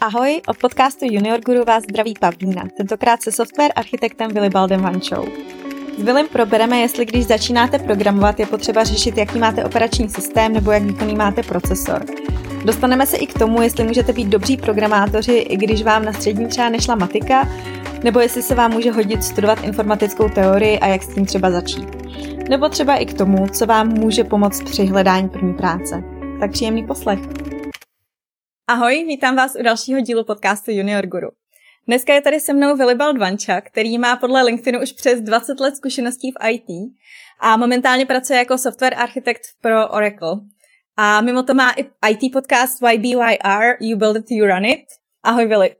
Ahoj, od podcastu Junior Guru vás zdraví Pavlína, tentokrát se software architektem Willibaldem Vančou. S Willem probereme, jestli když začínáte programovat, je potřeba řešit, jaký máte operační systém nebo jak výkonný máte procesor. Dostaneme se i k tomu, jestli můžete být dobří programátoři, i když vám na střední třeba nešla matika, nebo jestli se vám může hodit studovat informatickou teorii a jak s tím třeba začít. Nebo třeba i k tomu, co vám může pomoct při hledání první práce. Tak příjemný poslech. Ahoj, vítám vás u dalšího dílu podcastu Junior Guru. Dneska je tady se mnou Willibald Vanča, který má podle LinkedInu už přes 20 let zkušeností v IT a momentálně pracuje jako software architekt pro Oracle. A mimo to má i IT podcast YBYR, You Build It, You Run It. Ahoj, Willy.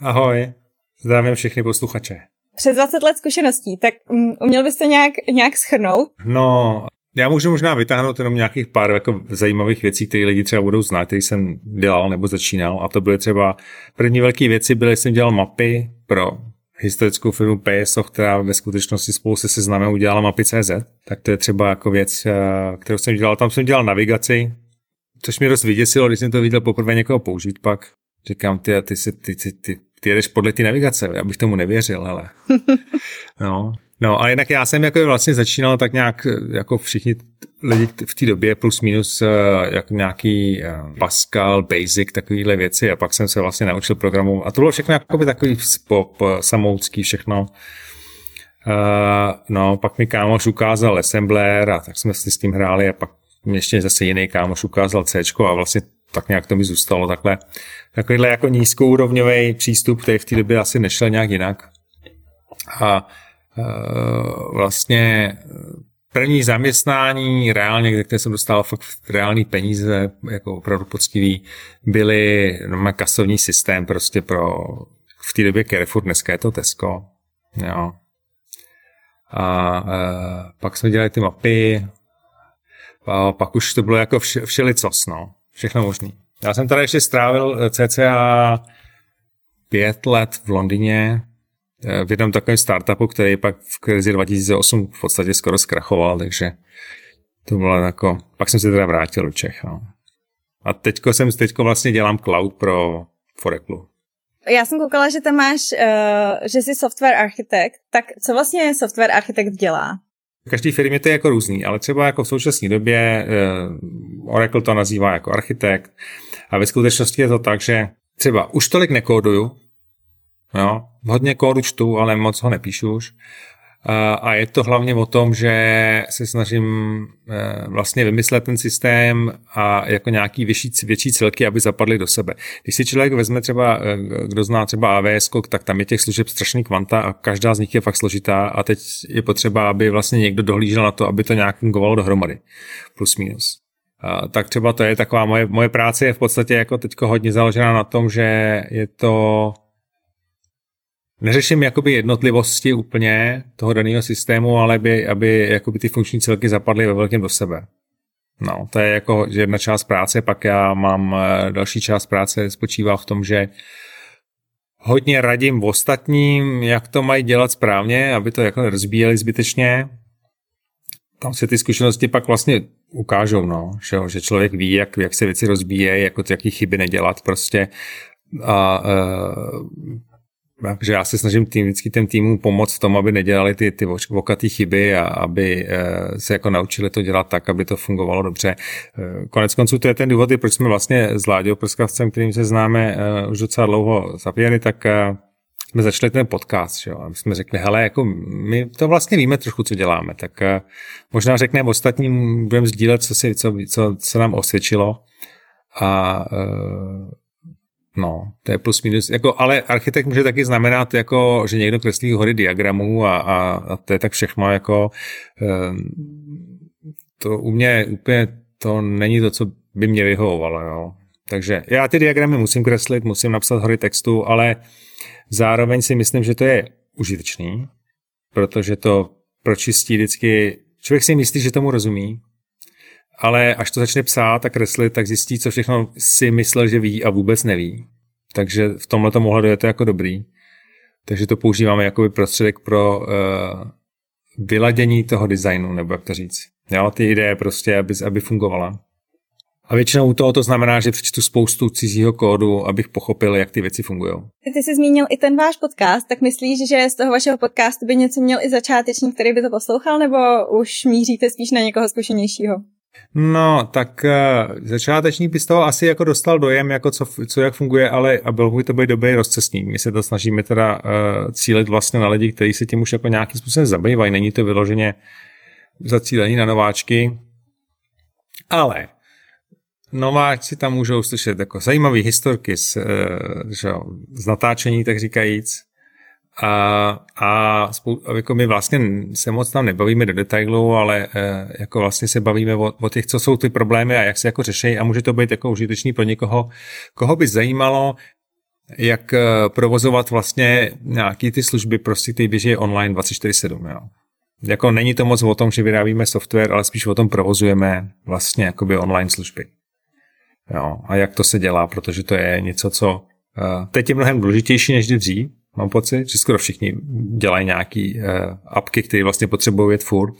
Ahoj, zdravím všechny posluchače. Přes 20 let zkušeností, tak um, uměl byste nějak, nějak schrnout? No, já můžu možná vytáhnout jenom nějakých pár jako zajímavých věcí, které lidi třeba budou znát, které jsem dělal nebo začínal. A to byly třeba první velké věci, byly, jsem dělal mapy pro historickou firmu PSO, která ve skutečnosti spolu se seznamem udělala mapy CZ. Tak to je třeba jako věc, eh, kterou jsem dělal. Tam jsem dělal navigaci, což mě dost vyděsilo, když jsem to viděl poprvé někoho použít pak. Říkám, ty, ty, ty, ty, ty, ty, ty jedeš podle ty navigace, já bych tomu nevěřil, ale. No, No a jinak já jsem jako vlastně začínal tak nějak jako všichni lidi v té době plus minus eh, jako nějaký eh, Pascal, Basic, takovýhle věci a pak jsem se vlastně naučil programu a to bylo všechno jako by takový pop, samoucký všechno. No, pak mi kámoš ukázal Assembler a tak jsme si s tím hráli a pak mě ještě zase jiný kámoš ukázal C a vlastně tak nějak to mi zůstalo takhle. Takovýhle jako nízkourovňový přístup, který v té době asi nešel nějak jinak. A Eh, vlastně eh, první zaměstnání reálně, kde jsem dostal fakt reální peníze, jako opravdu poctivý, byly no, kasovní systém prostě pro v té době Carrefour, dneska je to Tesco. Jo. A e, pak jsme dělali ty mapy, a pak už to bylo jako vše, všelicos, no. Všechno možný. Já jsem tady ještě strávil cca pět let v Londýně, v jednom takovém startupu, který pak v krizi 2008 v podstatě skoro zkrachoval, takže to bylo jako, pak jsem se teda vrátil do Čech. No. A teďko jsem, teďko vlastně dělám cloud pro Foreklu. Já jsem koukala, že tam máš, uh, že jsi software architekt, tak co vlastně software architekt dělá? V každé firmě to je jako různý, ale třeba jako v současné době uh, Oracle to nazývá jako architekt a ve skutečnosti je to tak, že třeba už tolik nekóduju, Jo? Hodně kódu čtu, ale moc ho nepíšu už. A je to hlavně o tom, že se snažím e, vlastně vymyslet ten systém a jako nějaký větší, větší celky, aby zapadly do sebe. Když si člověk vezme třeba, e, kdo zná třeba AWS, tak tam je těch služeb strašný kvanta a každá z nich je fakt složitá a teď je potřeba, aby vlastně někdo dohlížel na to, aby to nějak fungovalo dohromady. Plus minus. A tak třeba to je taková moje, moje práce je v podstatě jako teďko hodně založená na tom, že je to neřeším jakoby jednotlivosti úplně toho daného systému, ale by, aby jakoby ty funkční celky zapadly ve velkém do sebe. No, to je jako jedna část práce, pak já mám eh, další část práce spočívá v tom, že hodně radím v ostatním, jak to mají dělat správně, aby to jako rozbíjeli zbytečně. Tam se ty zkušenosti pak vlastně ukážou, no, že, že člověk ví, jak, jak se věci rozbíjejí, jako jaký chyby nedělat prostě a uh, že já se snažím tým, vždycky těm týmům pomoct v tom, aby nedělali ty, ty vokatý chyby a aby eh, se jako naučili to dělat tak, aby to fungovalo dobře. Eh, konec konců to je ten důvod, proč jsme vlastně s Láďou Prskavcem, kterým se známe uh, už docela dlouho zapěli, tak jsme začali ten podcast, jo, a my jsme řekli, hele, jako my to vlastně víme trošku, co děláme, tak možná řekneme ostatním, budeme sdílet, co, si, co, co, co nám osvědčilo. A No, to je plus minus, jako, ale architekt může taky znamenat, jako, že někdo kreslí hory diagramů a, a, a to je tak všechno, jako um, to u mě úplně to není to, co by mě vyhovovalo, jo. Takže já ty diagramy musím kreslit, musím napsat hory textu, ale zároveň si myslím, že to je užitečný, protože to pročistí vždycky, člověk si myslí, že tomu rozumí, ale až to začne psát a kreslit, tak zjistí, co všechno si myslel, že ví a vůbec neví. Takže v tomhle ohledu je to jako dobrý. Takže to používáme jako prostředek pro uh, vyladění toho designu, nebo jak to říct. Jo, ty ideje prostě, aby, aby fungovala. A většinou toho to znamená, že přečtu spoustu cizího kódu, abych pochopil, jak ty věci fungují. Ty jsi zmínil i ten váš podcast, tak myslíš, že z toho vašeho podcastu by něco měl i začátečník, který by to poslouchal, nebo už míříte spíš na někoho zkušenějšího? No, tak uh, začátečník by z toho asi jako dostal dojem, jako co, co jak funguje, ale a byl by to být dobrý rozcestník. My se to snažíme teda uh, cílit vlastně na lidi, kteří se tím už jako nějakým způsobem zabývají. Není to vyloženě zacílení na nováčky, ale nováčci tam můžou slyšet jako zajímavé historky z, eh, že, z natáčení, tak říkajíc. A, a, spou, jako my vlastně se moc tam nebavíme do detailu, ale e, jako vlastně se bavíme o, o těch, co jsou ty problémy a jak se jako řeší a může to být jako užitečný pro někoho, koho by zajímalo, jak eh, provozovat vlastně nějaký ty služby, prostě ty běží online 24-7. Jo. Jako není to moc o tom, že vyrábíme software, ale spíš o tom provozujeme vlastně jakoby online služby. Jo, a jak to se dělá, protože to je něco, co uh, teď je mnohem důležitější než dřív, mám pocit, že skoro všichni dělají nějaký uh, apky, které vlastně potřebují jet furt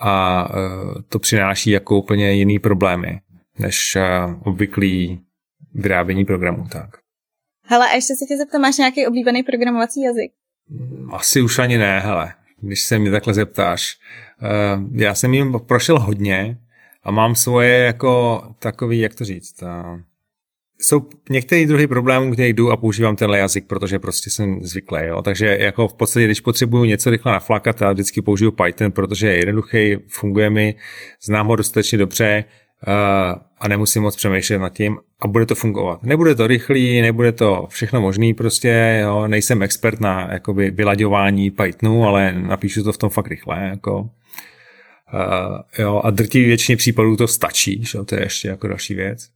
a uh, to přináší jako úplně jiný problémy než uh, obvyklý vyrábění programů. Tak. Hele, a ještě se tě zeptám, máš nějaký oblíbený programovací jazyk? Asi už ani ne, hele, když se mě takhle zeptáš. Uh, já jsem jim prošel hodně, a mám svoje jako takový, jak to říct, a jsou některé druhy problémů, kde jdu a používám tenhle jazyk, protože prostě jsem zvyklý. Jo? Takže jako v podstatě, když potřebuju něco rychle naflakat, já vždycky použiju Python, protože je jednoduchý, funguje mi, znám ho dostatečně dobře uh, a nemusím moc přemýšlet nad tím a bude to fungovat. Nebude to rychlý, nebude to všechno možný, prostě jo? nejsem expert na jakoby vylaďování Pythonu, ale napíšu to v tom fakt rychle. Jako. Uh, jo, a drtivý většině případů to stačí, že? to je ještě jako další věc.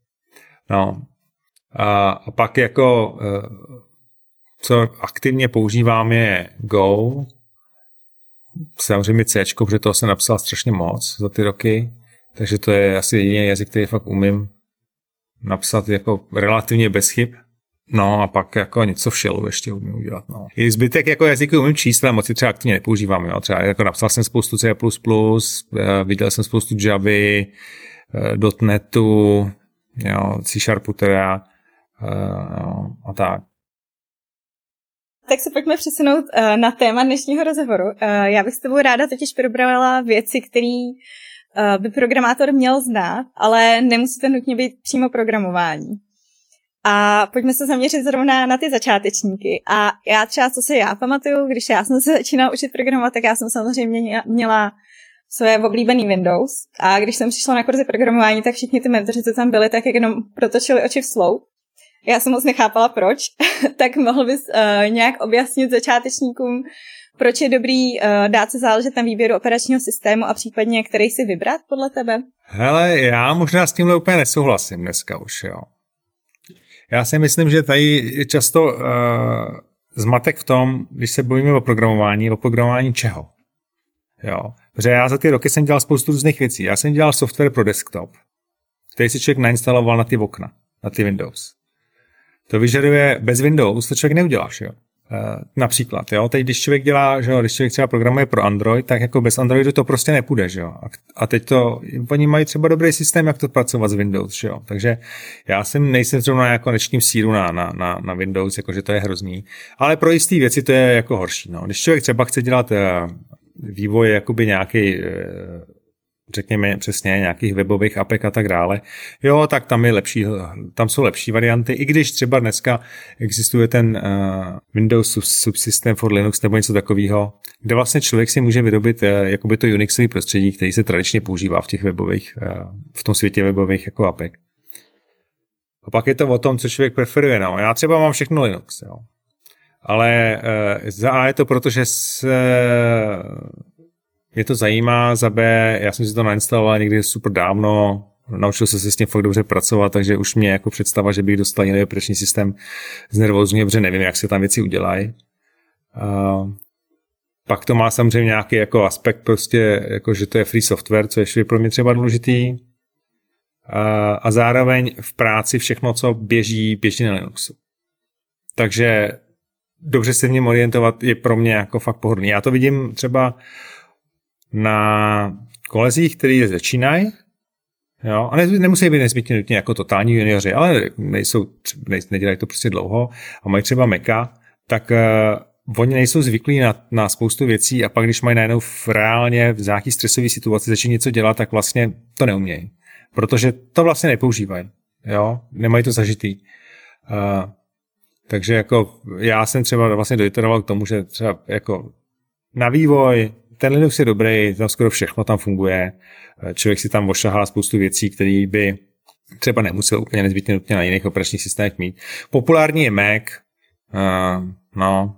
No. A, a pak jako, uh, co aktivně používám je Go, samozřejmě C, protože toho jsem napsal strašně moc za ty roky, takže to je asi jediný jazyk, který fakt umím napsat jako relativně bez chyb. No a pak jako něco v shellu ještě umím udělat. No. I zbytek jako jazyky umím čísla, ale moc si třeba aktivně nepoužívám. Jo. Třeba jako napsal jsem spoustu C++, eh, viděl jsem spoustu Javy, eh, .NETu, jo, C Sharpu teda a tak. Tak se pojďme přesunout uh, na téma dnešního rozhovoru. Uh, já bych s tebou ráda totiž probrala věci, které by programátor měl znát, ale nemusí to nutně být přímo programování. A pojďme se zaměřit zrovna na ty začátečníky. A já třeba, co se já pamatuju, když já jsem se začínala učit programovat, tak já jsem samozřejmě měla své oblíbený Windows. A když jsem přišla na kurzy programování, tak všichni ty mentoři, co tam byli, tak jenom protočili oči v slou. Já jsem moc nechápala proč, tak mohl bys uh, nějak objasnit začátečníkům, proč je dobrý uh, dát se záležet na výběru operačního systému a případně který si vybrat podle tebe? Hele, já možná s tímhle úplně nesouhlasím dneska už, jo. Já si myslím, že tady je často uh, zmatek v tom, když se bavíme o programování, o programování čeho. Jo. Protože já za ty roky jsem dělal spoustu různých věcí. Já jsem dělal software pro desktop, který si člověk nainstaloval na ty okna, na ty Windows. To vyžaduje bez Windows, to člověk neuděláš, jo. Eh, například, jo, teď když člověk dělá, že jo, když člověk třeba programuje pro Android, tak jako bez Androidu to prostě nepůjde, že jo. A teď to, oni mají třeba dobrý systém, jak to pracovat s Windows, že jo. Takže já jsem nejsem zrovna jako nečním síru na, na, na, na Windows, jakože to je hrozný. Ale pro jisté věci to je jako horší, no. Když člověk třeba chce dělat eh, vývoj jakoby nějaký eh, řekněme přesně nějakých webových apek a tak dále, jo, tak tam je lepší, tam jsou lepší varianty, i když třeba dneska existuje ten uh, Windows subsystem for Linux nebo něco takového, kde vlastně člověk si může vyrobit uh, jakoby to Unixový prostředí, který se tradičně používá v těch webových, uh, v tom světě webových jako apek. A pak je to o tom, co člověk preferuje. No. Já třeba mám všechno Linux, jo. Ale uh, za A je to proto, že se mě to zajímá, za B, já jsem si to nainstaloval někdy super dávno, naučil jsem se s tím fakt dobře pracovat, takže už mě jako představa, že bych dostal jiný operační systém znervozňuje, protože nevím, jak se tam věci udělají. Uh, pak to má samozřejmě nějaký jako aspekt prostě, jako že to je free software, což je pro mě třeba důležitý. Uh, a zároveň v práci všechno, co běží, běží na Linuxu. Takže dobře se v něm orientovat je pro mě jako fakt pohodlný. Já to vidím třeba na kolezích, který začínají, Jo? A ne, nemusí být nezbytně nutně jako totální junioři, ale nejsou, ne, nedělají to prostě dlouho a mají třeba meka, tak uh, oni nejsou zvyklí na, na spoustu věcí a pak, když mají najednou v reálně v nějaký stresové situaci začít něco dělat, tak vlastně to neumějí. Protože to vlastně nepoužívají. Jo? Nemají to zažitý. Uh, takže jako já jsem třeba vlastně dojiteroval k tomu, že třeba jako na vývoj, ten Linux je dobrý, tam skoro všechno tam funguje. Člověk si tam ošahá spoustu věcí, které by třeba nemusel úplně nezbytně nutně na jiných operačních systémech mít. Populární je Mac, uh, no,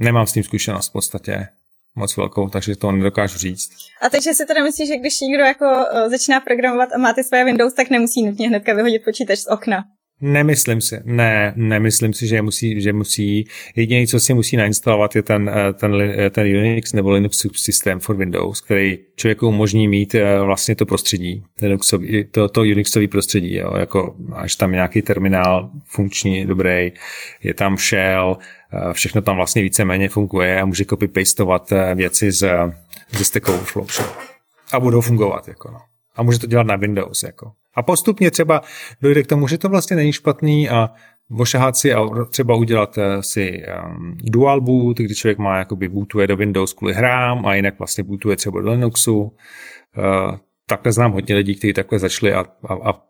nemám s tím zkušenost v podstatě moc velkou, takže to nedokážu říct. A takže si teda myslíš, že když někdo jako uh, začíná programovat a má ty své Windows, tak nemusí nutně hnedka vyhodit počítač z okna? Nemyslím si, ne, nemyslím si, že musí, že musí, jediné, co si musí nainstalovat, je ten, eh, ten, eh, ten Unix nebo Linux subsystem for Windows, který člověku umožní mít eh, vlastně to prostředí, Linuxový, to, to Unixové prostředí, jo, jako až tam nějaký terminál funkční, dobrý, je tam shell, všechno tam vlastně víceméně funguje a může copy-pastovat věci z, ze Stack Overflow. A budou fungovat, jako no. A může to dělat na Windows, jako. A postupně třeba dojde k tomu, že to vlastně není špatný a ošahat si a třeba udělat eh, si um, dual boot, kdy člověk má jakoby bootuje do Windows kvůli hrám a jinak vlastně bootuje třeba do Linuxu. Uh, takhle znám hodně lidí, kteří takhle začali a, a, a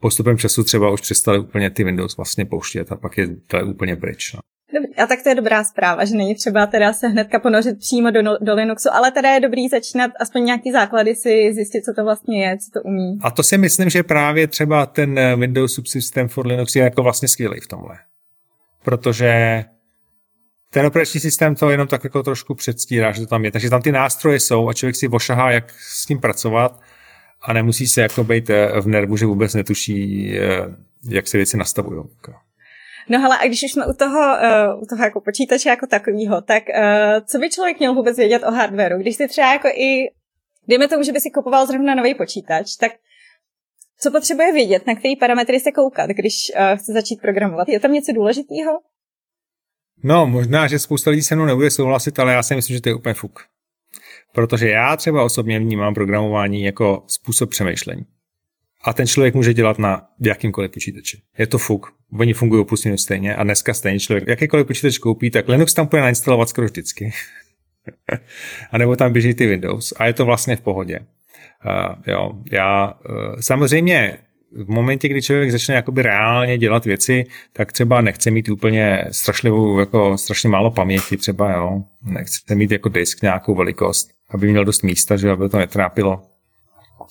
postupem času třeba už přestali úplně ty Windows vlastně pouštět a pak je to úplně pryč. No. Dobrý. A tak to je dobrá zpráva, že není třeba teda se hnedka ponořit přímo do, do Linuxu, ale teda je dobrý začínat aspoň nějaký základy si zjistit, co to vlastně je, co to umí. A to si myslím, že právě třeba ten eh, Windows Subsystem for Linux je jako vlastně skvělý v tomhle. Protože ten operační systém to jenom tak jako trošku předstírá, že to tam je. Takže tam ty nástroje jsou a člověk si ošahá, jak s tím pracovat a nemusí se jako být eh, v nervu, že vůbec netuší, eh, jak se věci nastavují. No hele, a když už jsme u toho, uh, u toho jako počítače jako takového, tak uh, co by člověk měl vůbec vědět o hardwareu? Když si třeba jako i, dejme tomu, že by si kupoval zrovna nový počítač, tak co potřebuje vědět, na který parametry se koukat, když uh, chce začít programovat? Je tam něco důležitého? No, možná, že spousta lidí se mnou nebude souhlasit, ale já si myslím, že to je úplně fuk. Protože já třeba osobně vnímám programování jako způsob přemýšlení a ten člověk může dělat na jakýmkoliv počítači. Je to fuk, oni fungují plus minus stejně a dneska stejně člověk, jakýkoliv počítač koupí, tak Linux tam bude nainstalovat skoro vždycky. a nebo tam běží ty Windows a je to vlastně v pohodě. Uh, jo, já uh, samozřejmě v momentě, kdy člověk začne jakoby reálně dělat věci, tak třeba nechce mít úplně strašlivou, jako strašně málo paměti třeba, jo. Nechce mít jako disk nějakou velikost, aby měl dost místa, že aby to netrápilo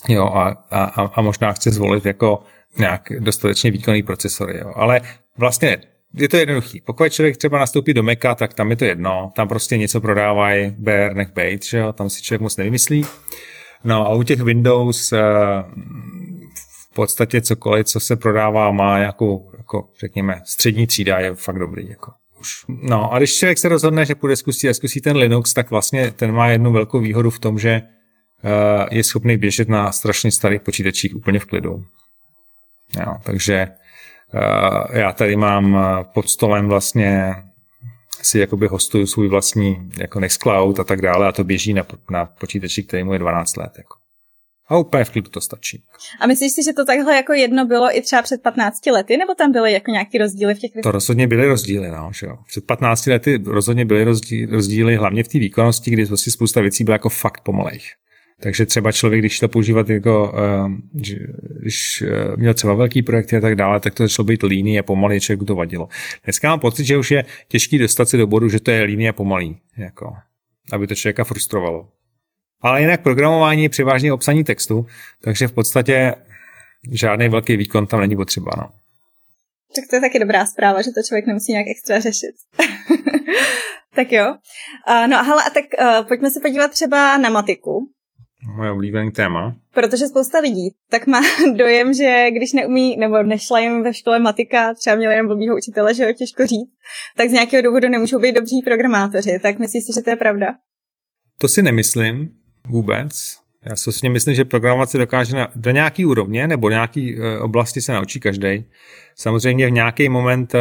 jo, a, a, a možná chce zvolit jako nějak dostatečně výkonný procesor, jo. Ale vlastně je to jednoduchý. Pokud člověk třeba nastoupí do Maca, tak tam je to jedno. Tam prostě něco prodávají, bear, nech bait, že jo? tam si člověk moc nevymyslí. No a u těch Windows eh, v podstatě cokoliv, co se prodává, má nějakou, jako, řekněme, střední třída, je fakt dobrý. Jako. Už. No a když člověk se rozhodne, že půjde zkusit a zkusí ten Linux, tak vlastně ten má jednu velkou výhodu v tom, že je schopný běžet na strašně starých počítačích úplně v klidu. Jo, takže uh, já tady mám eh, pod stolem vlastně si jakoby hostuju svůj vlastní jako Nextcloud a tak dále a to běží na, na počítači, který mu je 12 let. Jako. A úplně v klidu to stačí. A myslíš si, že to takhle jako jedno bylo i třeba před 15 lety, nebo tam byly jako nějaký rozdíly v těch To rozhodně byly rozdíly, no, že jo. Před 15 lety rozhodně byly rozdíly, rozdíly hlavně v té výkonnosti, kdy prostě spousta věcí byla jako fakt pomalejch. Takže třeba člověk, když to používat jako, ehm, když eh, měl třeba velký projekty a tak dále, tak to začalo být líný a pomalý, člověku to vadilo. Dneska mám pocit, že už je těžký dostat se do bodu, že to je líný a pomalý, jako, aby to člověka frustrovalo. Ale jinak programování je převážně obsaní textu, takže v podstatě žádný velký výkon tam není potřeba. No. Tak to je taky dobrá zpráva, že to člověk nemusí nějak extra řešit. tak jo. Uh, no a tak uh, pojďme se podívat třeba na matiku moje oblíbený téma. Protože spousta lidí tak má dojem, že když neumí, nebo nešla jim ve škole matika, třeba měli jen blbýho učitele, že ho těžko říct, tak z nějakého důvodu nemůžou být dobří programátoři. Tak myslíš si, že to je pravda? To si nemyslím vůbec. Já si vlastně myslím, že programovat se dokáže na, do nějaký úrovně nebo nějaký e, oblasti se naučí každý. Samozřejmě v nějaký moment e,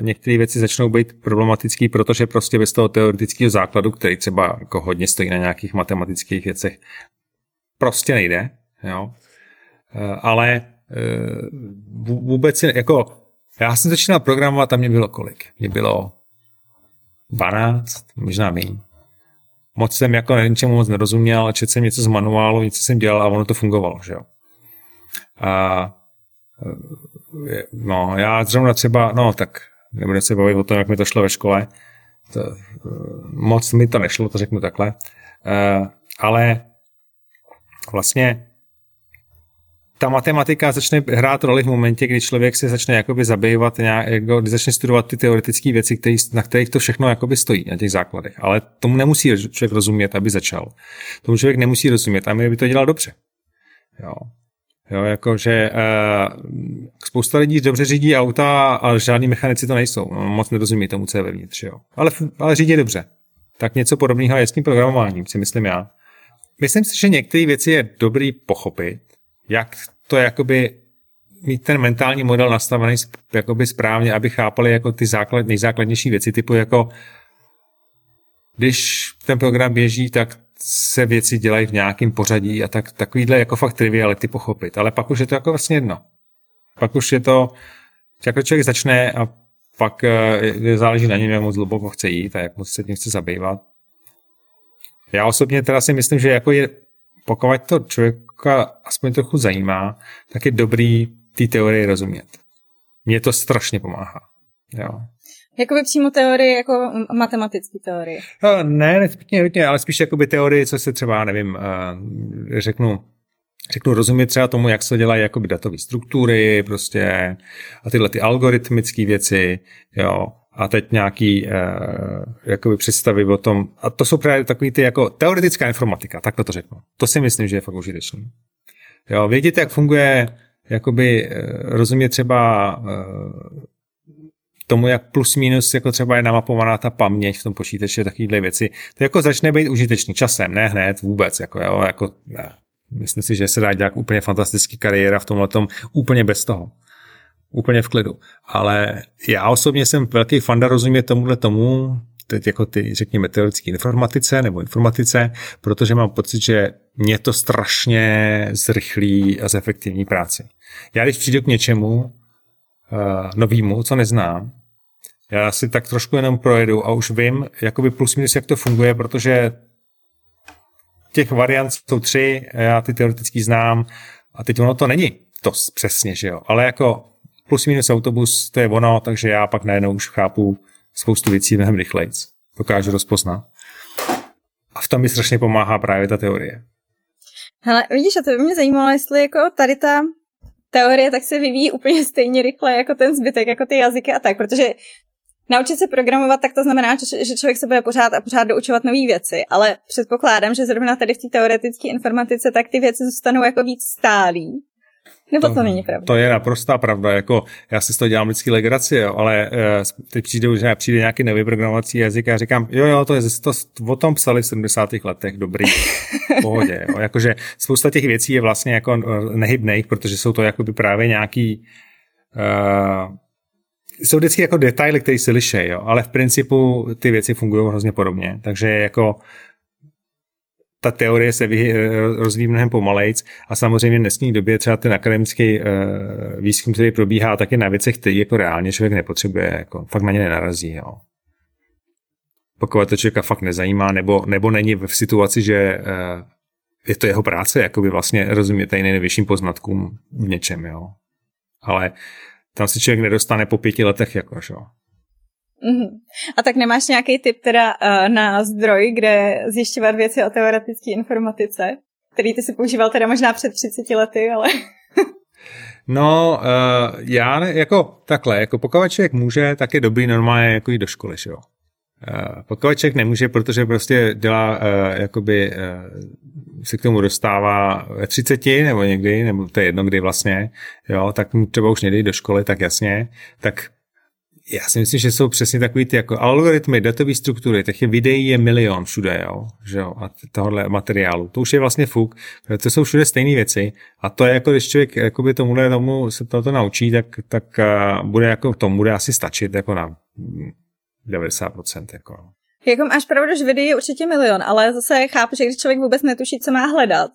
některé věci začnou být problematické, protože prostě bez toho teoretického základu, který třeba jako hodně stojí na nějakých matematických věcech, prostě nejde. Jo. ale vůbec jako já jsem začínal programovat a mě bylo kolik? Mě bylo 12, možná méně. Moc jsem jako ničemu moc nerozuměl, četl jsem něco z manuálu, něco jsem dělal a ono to fungovalo, že jo. A no, já zrovna třeba, no tak nebudu se bavit o tom, jak mi to šlo ve škole, to, moc mi to nešlo, to řeknu takhle, ale vlastně ta matematika začne hrát roli v momentě, kdy člověk se začne jakoby zabývat, nějak, jako, kdy začne studovat ty teoretické věci, který, na kterých to všechno jakoby stojí, na těch základech. Ale tomu nemusí člověk rozumět, aby začal. Tomu člověk nemusí rozumět, aby by to dělal dobře. Jo. Jo, jakože uh, spousta lidí dobře řídí auta, ale žádní mechanici to nejsou. No, moc nerozumí tomu, co je vevnitř. Jo. Ale, ale řídí dobře. Tak něco podobného je s tím programováním, si myslím já. Myslím si, že některé věci je dobrý pochopit, jak to jakoby mít ten mentální model nastavený jakoby správně, aby chápali jako ty základ, nejzákladnější věci, typu jako když ten program běží, tak se věci dělají v nějakém pořadí a tak, takovýhle jako fakt triviality pochopit. Ale pak už je to jako vlastně jedno. Pak už je to, jako člověk začne a pak je, záleží na něm, jak moc hluboko chce jít a jak moc se tím chce zabývat. Já osobně teda si myslím, že jako je, pokud to člověka aspoň trochu zajímá, tak je dobrý té teorii rozumět. Mně to strašně pomáhá. Jo. Jakoby přímo teorie, jako matematické teorie. No, ne, nezbytně hodně, ale spíš jakoby teorie, co se třeba, nevím, uh, řeknu, řeknu rozumět třeba tomu, jak se dělají jakoby datové struktury, prostě a tyhle ty algoritmické věci, jo, a teď nějaký uh, jakoby představy o tom, a to jsou právě takový ty jako teoretická informatika, tak to řeknu. To si myslím, že je fakt užitečný. Jo, vědět, jak funguje, jakoby uh, rozumět třeba uh, tomu, jak plus minus jako třeba je namapovaná ta paměť v tom počítači, takovéhle věci, to jako začne být užitečný časem, ne hned vůbec, jako, jo, jako ne. Myslím si, že se dá dělat úplně fantastický kariéra v tomhle tom úplně bez toho. Úplně v klidu. Ale já osobně jsem velký fanda rozumět tomuhle tomu, teď jako ty, řekněme, teoretické informatice nebo informatice, protože mám pocit, že mě to strašně zrychlí a zefektivní práci. Já když přijdu k něčemu uh, novýmu, co neznám, já si tak trošku jenom projedu a už vím, jakoby plus minus, jak to funguje, protože těch variant jsou tři, já ty teoreticky znám a teď ono to není to přesně, že jo, ale jako plus minus autobus, to je ono, takže já pak najednou už chápu spoustu věcí mnohem rychleji. Dokážu rozpoznat. A v tom mi strašně pomáhá právě ta teorie. Hele, vidíš, a to by mě zajímalo, jestli jako tady ta teorie tak se vyvíjí úplně stejně rychle jako ten zbytek, jako ty jazyky a tak, protože Naučit se programovat, tak to znamená, že člověk se bude pořád a pořád doučovat nové věci, ale předpokládám, že zrovna tady v té teoretické informatice tak ty věci zůstanou jako víc stálí. Nebo to, to není pravda? To je naprostá pravda. Jako, já si z toho dělám vždycky legraci, jo, ale uh, teď přijde, že přijde nějaký nový programovací jazyk a říkám, jo, jo, to je to, o tom psali v 70. letech, dobrý, v pohodě. Jo. Jakože spousta těch věcí je vlastně jako eh, nehybných, protože jsou to jakoby právě nějaký uh, jsou vždycky jako detaily, které se liší, jo, ale v principu ty věci fungují hrozně podobně, takže jako ta teorie se rozvíjí mnohem pomalejc a samozřejmě v dnešní době třeba ten akademický uh, výzkum, který probíhá, tak je na věcech, který jako reálně člověk nepotřebuje, jako fakt na ně nenarazí. Jo. Pokud to člověka fakt nezajímá, nebo, nebo není v situaci, že uh, je to jeho práce, jako by vlastně rozumět tady nejvyšším poznatkům v něčem, jo. Ale tam se člověk nedostane po pěti letech, jako, jo. Mm-hmm. A tak nemáš nějaký tip teda uh, na zdroj, kde zjišťovat věci o teoretické informatice, který ty si používal teda možná před 30 lety, ale... no, uh, já ne, jako takhle, jako pokud člověk může, tak je dobrý normálně jako jít do školy, jo. Uh, pokud člověk nemůže, protože prostě dělá, uh, jakoby uh, se k tomu dostává ve 30 nebo někdy, nebo to je jedno kdy vlastně, jo, tak třeba už nejde do školy, tak jasně, tak já si myslím, že jsou přesně takový ty jako algoritmy, datové struktury, těch je videí je milion všude, jo, že jo, a tohle materiálu. To už je vlastně fuk, to jsou všude stejné věci a to je jako, když člověk jakoby tomuhle tomu se toto naučí, tak, tak uh, bude jako, tomu bude asi stačit jako na 90%, jako. Jako máš pravdu, že videí je určitě milion, ale zase chápu, že když člověk vůbec netuší, co má hledat,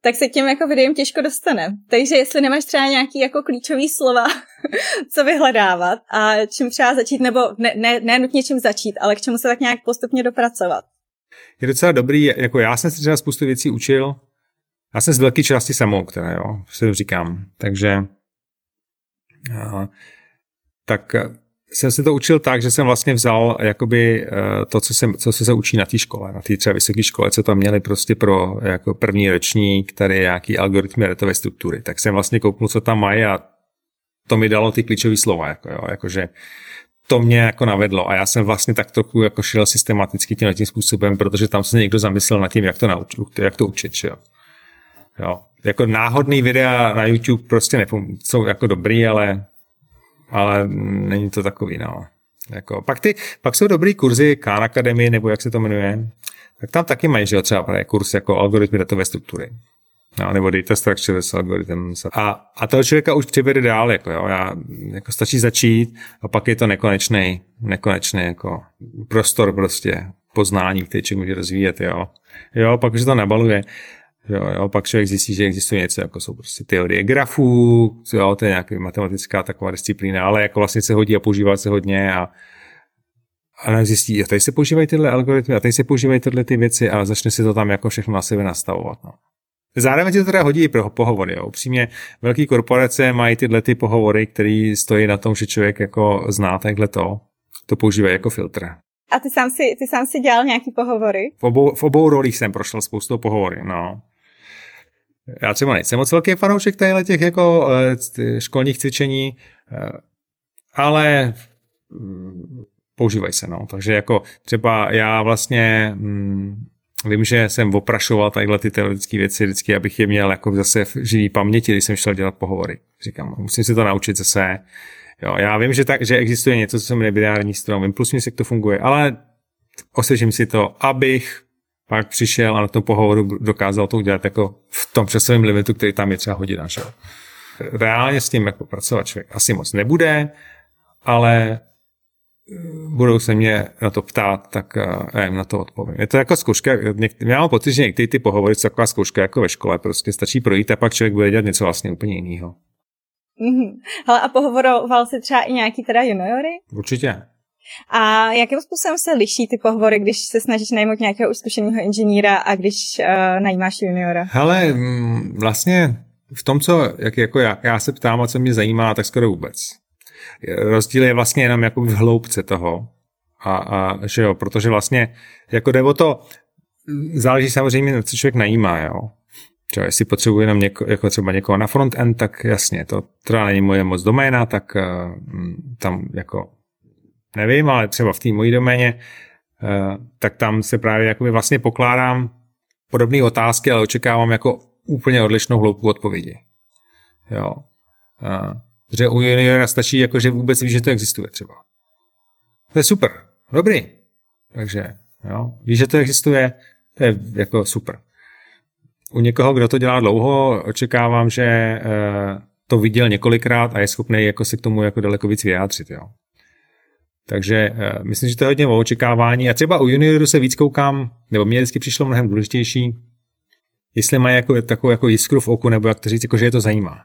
tak se tím jako videem těžko dostane. Takže jestli nemáš třeba nějaký jako klíčový slova, co vyhledávat a čím třeba začít, nebo ne, ne, ne nutně čím začít, ale k čemu se tak nějak postupně dopracovat. Je docela dobrý, jako já jsem si třeba spoustu věcí učil, já jsem z velké části samouk, teda jo, si říkám, takže tak jsem se to učil tak, že jsem vlastně vzal jakoby eh, to, co se, co se učí na té škole, na té třeba vysoké škole, co tam měli prostě pro jako první ročník, tady nějaký algoritmy datové struktury. Tak jsem vlastně kouknul, co tam mají a to mi dalo ty klíčové slova, jako jo, jakože to mě jako navedlo a já jsem vlastně tak trochu jako šel systematicky tím tím způsobem, protože tam se někdo zamyslel nad tím, jak to, naučit, jak to učit, jo. jo. Jako náhodný videa na YouTube prostě nepom- jsou jako dobrý, ale ale není to takový, no. Jako, pak, ty, pak jsou dobrý kurzy Khan Academy, nebo jak se to jmenuje, tak tam taky mají, že jo, třeba kurz jako algoritmy datové struktury. No, nebo data structures algorithms. A, a toho člověka už přivede dál, jako jo, já, jako stačí začít a pak je to nekonečný, nekonečný jako prostor prostě poznání, který člověk může rozvíjet, jo. Jo, pak už to nabaluje. Jo, jo, pak člověk zjistí, že existuje něco, jako jsou prostě teorie grafů, jo, to je nějaká matematická taková disciplína, ale jako vlastně se hodí a používá se hodně a, a zjistí, a tady se používají tyhle algoritmy a tady se používají tyhle ty věci a začne si to tam jako všechno na sebe nastavovat. No. Zároveň ti to teda hodí i pro pohovory. Jo. Upřímně, velké korporace mají tyhle ty pohovory, které stojí na tom, že člověk jako zná takhle to, to používají jako filtr. A ty sám si, ty sám si dělal nějaký pohovory? V obou, v obou rolích jsem prošel spoustu pohovory, no. Já třeba nejsem moc velký fanoušek těchto těch jako eh, školních cvičení, eh, ale mm, používají se, no. Takže jako třeba já vlastně mm, vím, že jsem oprašoval tadyhle ty teoretické věci vždycky, abych je měl jako zase v živý paměti, když jsem šel dělat pohovory. Říkám, musím si to naučit zase. Jo, já vím, že, tak, že existuje něco, co se jmenuje binární strom, vím plus jak to funguje, ale osvěžím si to, abych pak přišel a na tom pohovoru dokázal to udělat jako v tom časovém limitu, který tam je třeba hodina. Že? Reálně s tím jako pracovat člověk asi moc nebude, ale eh, budou se mě na to ptát, tak eh, já jim na to odpovím. Je to jako zkouška, já mám pocit, že některé ty pohovory jsou taková zkouška jako ve škole, prostě stačí projít a pak člověk bude dělat něco vlastně úplně jiného. Mm-hmm. Hele, a pohovoroval jsi třeba i nějaký teda juniory? Určitě. A jakým způsobem se liší ty pohovory, když se snažíš najmout nějakého zkušeného inženýra a když uh, najímáš juniora? Hele, mm, vlastně v tom, co jak, jako já, já se ptám a co mě zajímá, tak skoro vůbec. Rozdíl je vlastně jenom jako v hloubce toho. A, a že jo, protože vlastně jako jde o to, záleží samozřejmě, na co člověk najímá, jo. Třeba jestli potřebuje jenom něko, jako třeba někoho na front-end, tak jasně, to třeba není moje moc doména, tak uh, tam jako nevím, ale třeba v té mojí doméně, uh, tak tam se právě jakoby vlastně pokládám podobné otázky, ale očekávám jako úplně odlišnou hloubku odpovědi. Jo. Uh, že u juniora stačí jako, že vůbec ví, že to existuje třeba. To je super. Dobrý. Takže, jo, ví, že to existuje, to je jako super u někoho, kdo to dělá dlouho, očekávám, že eh, to viděl několikrát a je schopný jako se k tomu jako daleko víc vyjádřit. Jo. Takže eh, myslím, že to je hodně o očekávání. A třeba u juniorů se víc koukám, nebo mě vždycky přišlo mnohem důležitější, jestli mají jako, takovou jako jiskru v oku, nebo jak to říct, jako, že je to zajímá.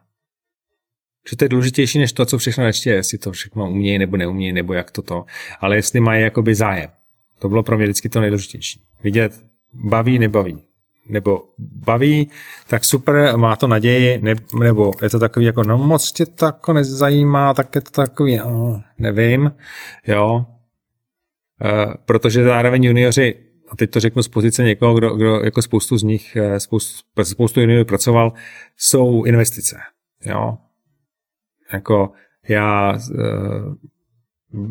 Že to je důležitější než to, co všechno ještě je, jestli to všechno umějí nebo neumějí, nebo jak to to. Ale jestli mají jakoby zájem. To bylo pro mě vždycky to nejdůležitější. Vidět, baví, nebaví nebo baví, tak super, má to naději, ne, nebo je to takový jako, no moc tě to jako nezajímá, tak je to takový, no, nevím, jo, e, protože zároveň junioři, a teď to řeknu z pozice někoho, kdo, kdo jako spoustu z nich, eh, spoustu, spoustu juniorů pracoval, jsou investice, jo, jako já e,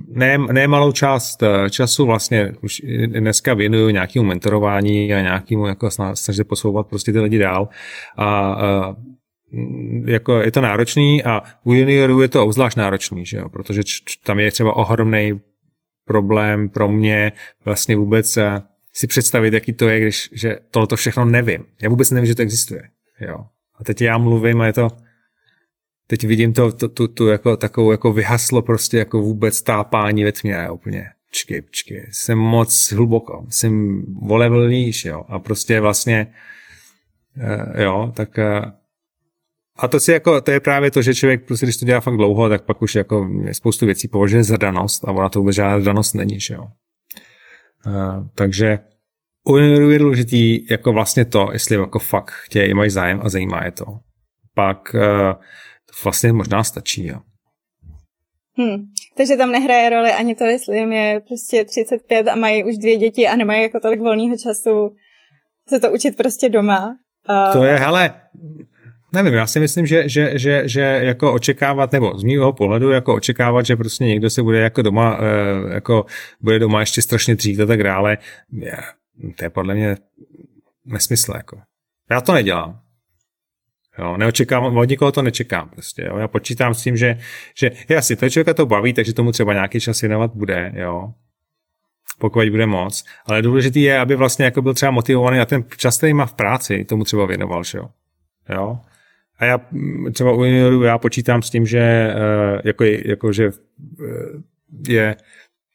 ne, ne malou část eh, času vlastně už dneska věnuju nějakému mentorování a nějakému jako snažit posouvat prostě ty lidi dál. A, a jako je to náročný a u juniorů je to obzvlášť náročný, že jo? protože tam je třeba ohromný problém pro mě vlastně vůbec eh, si představit, jaký to je, když že tohle všechno nevím. Já vůbec nevím, že to existuje. Jo. A teď já mluvím a je to, teď vidím to, to, tu, tu jako, takovou jako vyhaslo prostě jako vůbec tápání ve tmě úplně. Čky, čky, jsem moc hluboko, jsem o level níž, jo, a prostě vlastně uh, jo, tak uh, a to, si jako, to je právě to, že člověk, prostě, když to dělá fakt dlouho, tak pak už jako spoustu věcí považuje za danost a ona to vůbec žádná danost není, že jo. Uh, takže u juniorů je důležitý jako vlastně to, jestli jako fakt chtějí, mají zájem a zajímá je to. Pak uh, to vlastně možná stačí, jo. Hmm. Takže tam nehraje roli ani to, jestli jim je prostě 35 a mají už dvě děti a nemají jako tolik volného času se to učit prostě doma. Uh... To je, hele, nevím, já si myslím, že, že, že, že jako očekávat, nebo z mého pohledu jako očekávat, že prostě někdo se bude jako doma, uh, jako bude doma ještě strašně dřív a tak dále, to je podle mě nesmysl, jako. Já to nedělám. Jo, neočekávám, od nikoho to nečekám prostě, jo. Já počítám s tím, že, že jasně, to člověka to baví, takže tomu třeba nějaký čas věnovat bude, jo. Pokud bude moc. Ale důležitý je, aby vlastně jako byl třeba motivovaný a ten čas, který má v práci, tomu třeba věnoval, že jo. jo? A já třeba u juniorů já počítám s tím, že eh, jako, jako že eh, je,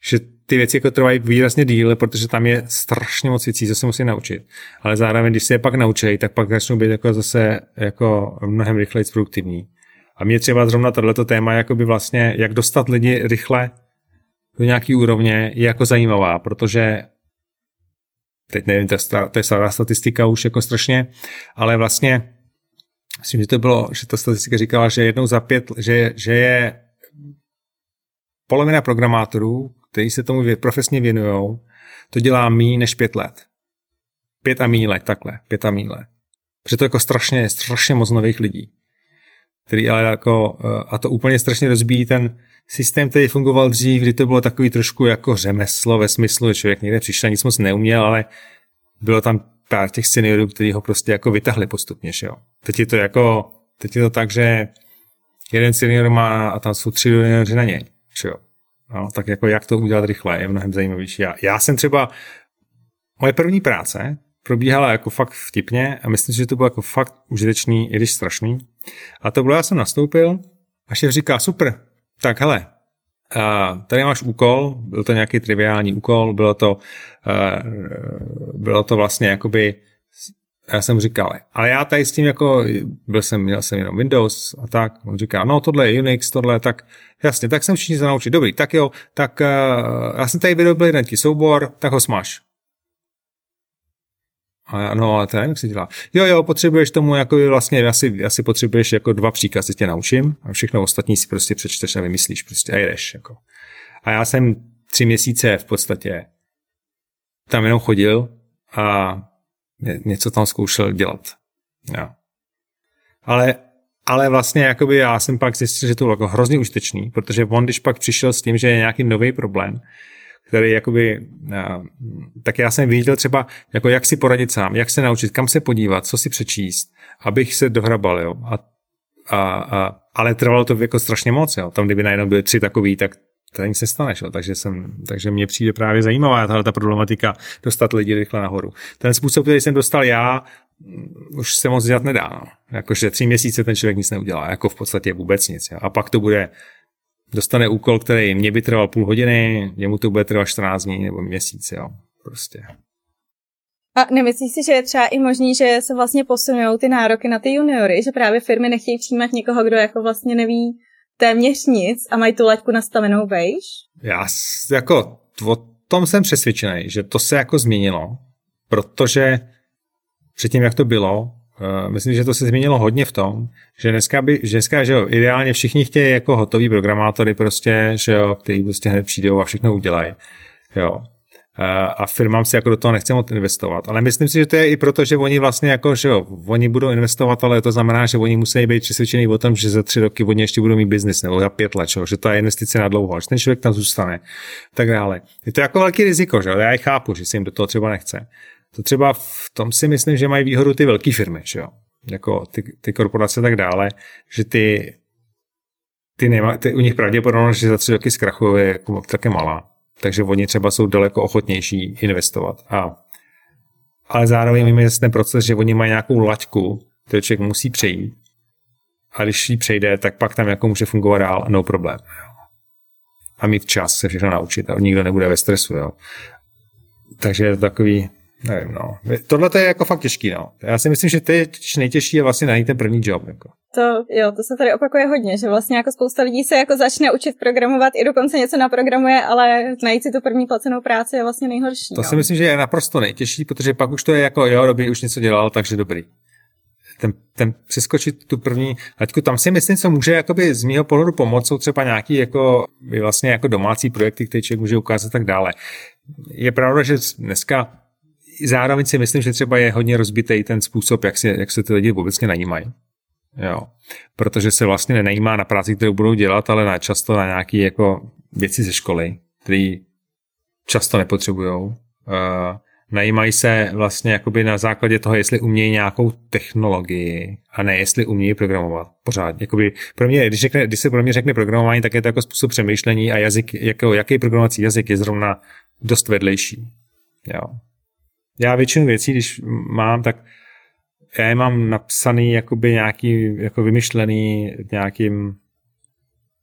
že ty věci jako trvají výrazně díle, protože tam je strašně moc věcí, co se musí naučit. Ale zároveň, když se je pak naučí, tak pak začnou být jako zase jako mnohem rychleji produktivní. A mě třeba zrovna tohleto téma, jakoby vlastně, jak dostat lidi rychle do nějaký úrovně, je jako zajímavá, protože teď nevím, to je, stará statistika už jako strašně, ale vlastně myslím, že to bylo, že ta statistika říkala, že jednou za pět, že, že je polovina programátorů, kteří se tomu profesně věnují, to dělá méně než pět let. Pět a méně let, takhle, pět a méně let. Protože to jako strašně, strašně moc nových lidí. Který ale jako, eh, a to úplně strašně rozbíjí ten systém, který fungoval dřív, kdy to bylo takový trošku jako řemeslo ve smyslu, že člověk někde přišel, nic moc neuměl, ale bylo tam pár těch seniorů, kteří ho prostě jako vytahli postupně, že jo. Teď je to jako, teď je to tak, že jeden senior má a tam jsou tři junioři na něj, že jo. No, tak jako jak to udělat rychle, je mnohem zajímavější. Já, já jsem třeba, moje první práce probíhala jako fakt vtipně a myslím si, že to bylo jako fakt užitečný, i když strašný. A to bylo, já jsem nastoupil a šéf říká, super, tak hele, Uh, tady máš úkol, byl to nějaký triviální úkol, bylo to, uh, bylo to vlastně jakoby já jsem říkal, ale já tady s tím jako, byl jsem, měl jsem jenom Windows a tak, on říká, no tohle je Unix, tohle, tak jasně, tak jsem všichni se naučit, dobrý, tak jo, tak uh, já jsem tady vyrobil jeden soubor, tak ho smaž. A já, no, ale to jak se dělá. Jo, jo, potřebuješ tomu, jako vlastně, asi, asi potřebuješ jako dva příkazy, tě naučím a všechno ostatní si prostě přečteš a vymyslíš prostě a jdeš, jako. A já jsem tři měsíce v podstatě tam jenom chodil a něco tam zkoušel dělat. Jo. Ale, ale vlastně jakoby já jsem pak zjistil, že to bylo jako hrozně užitečný, protože on, když pak přišel s tím, že je nějaký nový problém, který jakoby, tak já jsem viděl třeba, jako jak si poradit sám, jak se naučit, kam se podívat, co si přečíst, abych se dohrabal, jo. A, a, a, ale trvalo to jako strašně moc, jo. Tam, kdyby najednou byly tři takový, tak to nic nestane, jo. Takže, jsem, takže mě přijde právě zajímavá tahle ta problematika dostat lidi rychle nahoru. Ten způsob, který jsem dostal já, mm, už se moc dělat nedá. No. Jakože tři měsíce ten člověk nic neudělá, jako v podstatě vůbec nic. Jo. A pak to bude dostane úkol, který mě by trval půl hodiny, jemu to bude trvat 14 dní nebo měsíc, jo. Prostě. A nemyslíš si, že je třeba i možný, že se vlastně posunují ty nároky na ty juniory, že právě firmy nechtějí přijímat někoho, kdo jako vlastně neví téměř nic a mají tu laťku nastavenou vejš? Já jako o tom jsem přesvědčený, že to se jako změnilo, protože předtím, jak to bylo, Uh, myslím, že to se změnilo hodně v tom, že dneska, by, že dneska že jo, ideálně všichni chtějí jako hotový programátory prostě, že jo, kteří prostě hned přijdou a všechno udělají. Jo. Uh, a firmám si jako do toho nechce moc investovat. Ale myslím si, že to je i proto, že oni vlastně jako, že jo, oni budou investovat, ale to znamená, že oni musí být přesvědčení o tom, že za tři roky oni ještě budou mít biznis nebo za pět let, že to je investice na dlouho, že ten člověk tam zůstane. Tak dále. Je to jako velký riziko, že jo? Já i chápu, že si jim do toho třeba nechce. To třeba v tom si myslím, že mají výhodu ty velké firmy, že jo? Jako ty, ty korporace a tak dále, že ty, ty, nema, ty u nich pravděpodobnost, že za tři roky zkrachují, je jako také malá. Takže oni třeba jsou daleko ochotnější investovat. A, ale zároveň víme, že ten proces, že oni mají nějakou laťku, který člověk musí přejít. A když ji přejde, tak pak tam jako může fungovat dál no problém. A mít čas se všechno naučit a nikdo nebude ve stresu. Jo. Takže je to takový, nevím, no. Tohle to je jako fakt těžký, no. Já si myslím, že to je nejtěžší je vlastně najít ten první job. Jako. To, jo, to se tady opakuje hodně, že vlastně jako spousta lidí se jako začne učit programovat, i dokonce něco naprogramuje, ale najít si tu první placenou práci je vlastně nejhorší. To no. si myslím, že je naprosto nejtěžší, protože pak už to je jako, jo, dobrý, už něco dělal, takže dobrý. Ten, ten přeskočit tu první, Aťku, tam si myslím, co může jakoby z mého pohledu pomoct, jsou třeba nějaký jako, vlastně jako domácí projekty, které člověk může ukázat tak dále. Je pravda, že dneska zároveň si myslím, že třeba je hodně rozbitý ten způsob, jak se, jak se ty lidi vůbec najímají. Jo. Protože se vlastně nenajímá na práci, kterou budou dělat, ale na, často na nějaké jako věci ze školy, které často nepotřebují. Uh, najímají se vlastně jakoby na základě toho, jestli umějí nějakou technologii a ne jestli umějí programovat pořád. Jakoby pro mě, když, řekne, když se pro mě řekne programování, tak je to jako způsob přemýšlení a jazyk, jako, jaký programovací jazyk je zrovna dost vedlejší. Jo já většinu věcí, když mám, tak já je mám napsaný jakoby nějaký, jako vymyšlený nějakým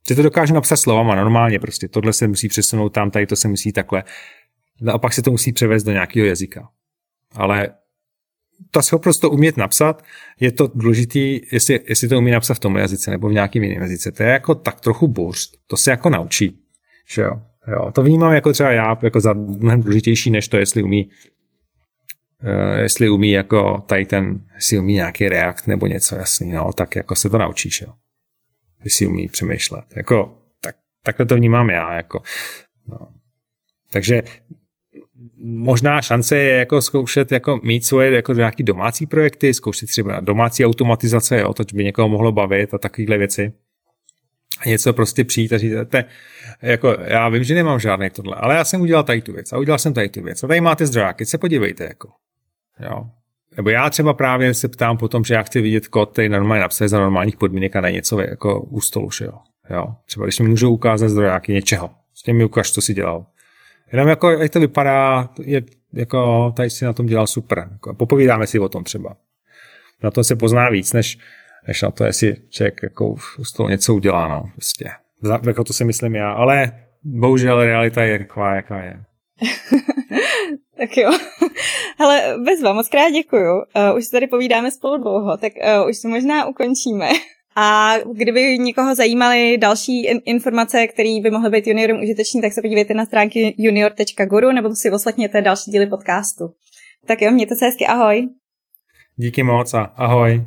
že to dokážu napsat slovama normálně prostě. Tohle se musí přesunout tam, tady to se musí takhle. A pak se to musí převést do nějakého jazyka. Ale ta schopnost to umět napsat, je to důležitý, jestli, jestli to umí napsat v tom jazyce nebo v nějakém jiném jazyce. To je jako tak trochu burst. To se jako naučí. Že jo? jo? To vnímám jako třeba já jako za mnohem důležitější, než to, jestli umí jestli umí jako tady ten, jestli umí nějaký reakt nebo něco jasný, no, tak jako se to naučíš, jo. Jestli umí přemýšlet. Jako, tak, takhle to vnímám já, jako. No. Takže možná šance je jako zkoušet jako mít svoje jako nějaký domácí projekty, zkoušet třeba domácí automatizace, jo, to by někoho mohlo bavit a takovéhle věci. A něco prostě přijít a říct, te, jako, já vím, že nemám žádný tohle, ale já jsem udělal tady tu věc a udělal jsem tady tu věc. A tady máte zdrojáky, se podívejte, jako. Jo. Nebo já třeba právě se ptám potom, že já chci vidět kód, který normálně napsat za normálních podmínek a ne něco jako u stolu, že jo. jo. Třeba když mi můžu ukázat zdrojáky něčeho, s tím mi ukáž, co si dělal. Jenom jako, jak to vypadá, je, jako tady si na tom dělal super. Jako, popovídáme si o tom třeba. Na to se pozná víc, než, než na to, jestli člověk jako z toho něco udělá, no, prostě. Jako to si myslím já, ale bohužel realita je taková, jaká je. tak jo. Hele, bezva, moc krát děkuju. Uh, už se tady povídáme spolu dlouho, tak uh, už to možná ukončíme. A kdyby někoho zajímaly další informace, které by mohly být juniorům užiteční, tak se podívejte na stránky junior.guru nebo si poslechněte další díly podcastu. Tak jo, mějte se hezky, ahoj. Díky moc a ahoj.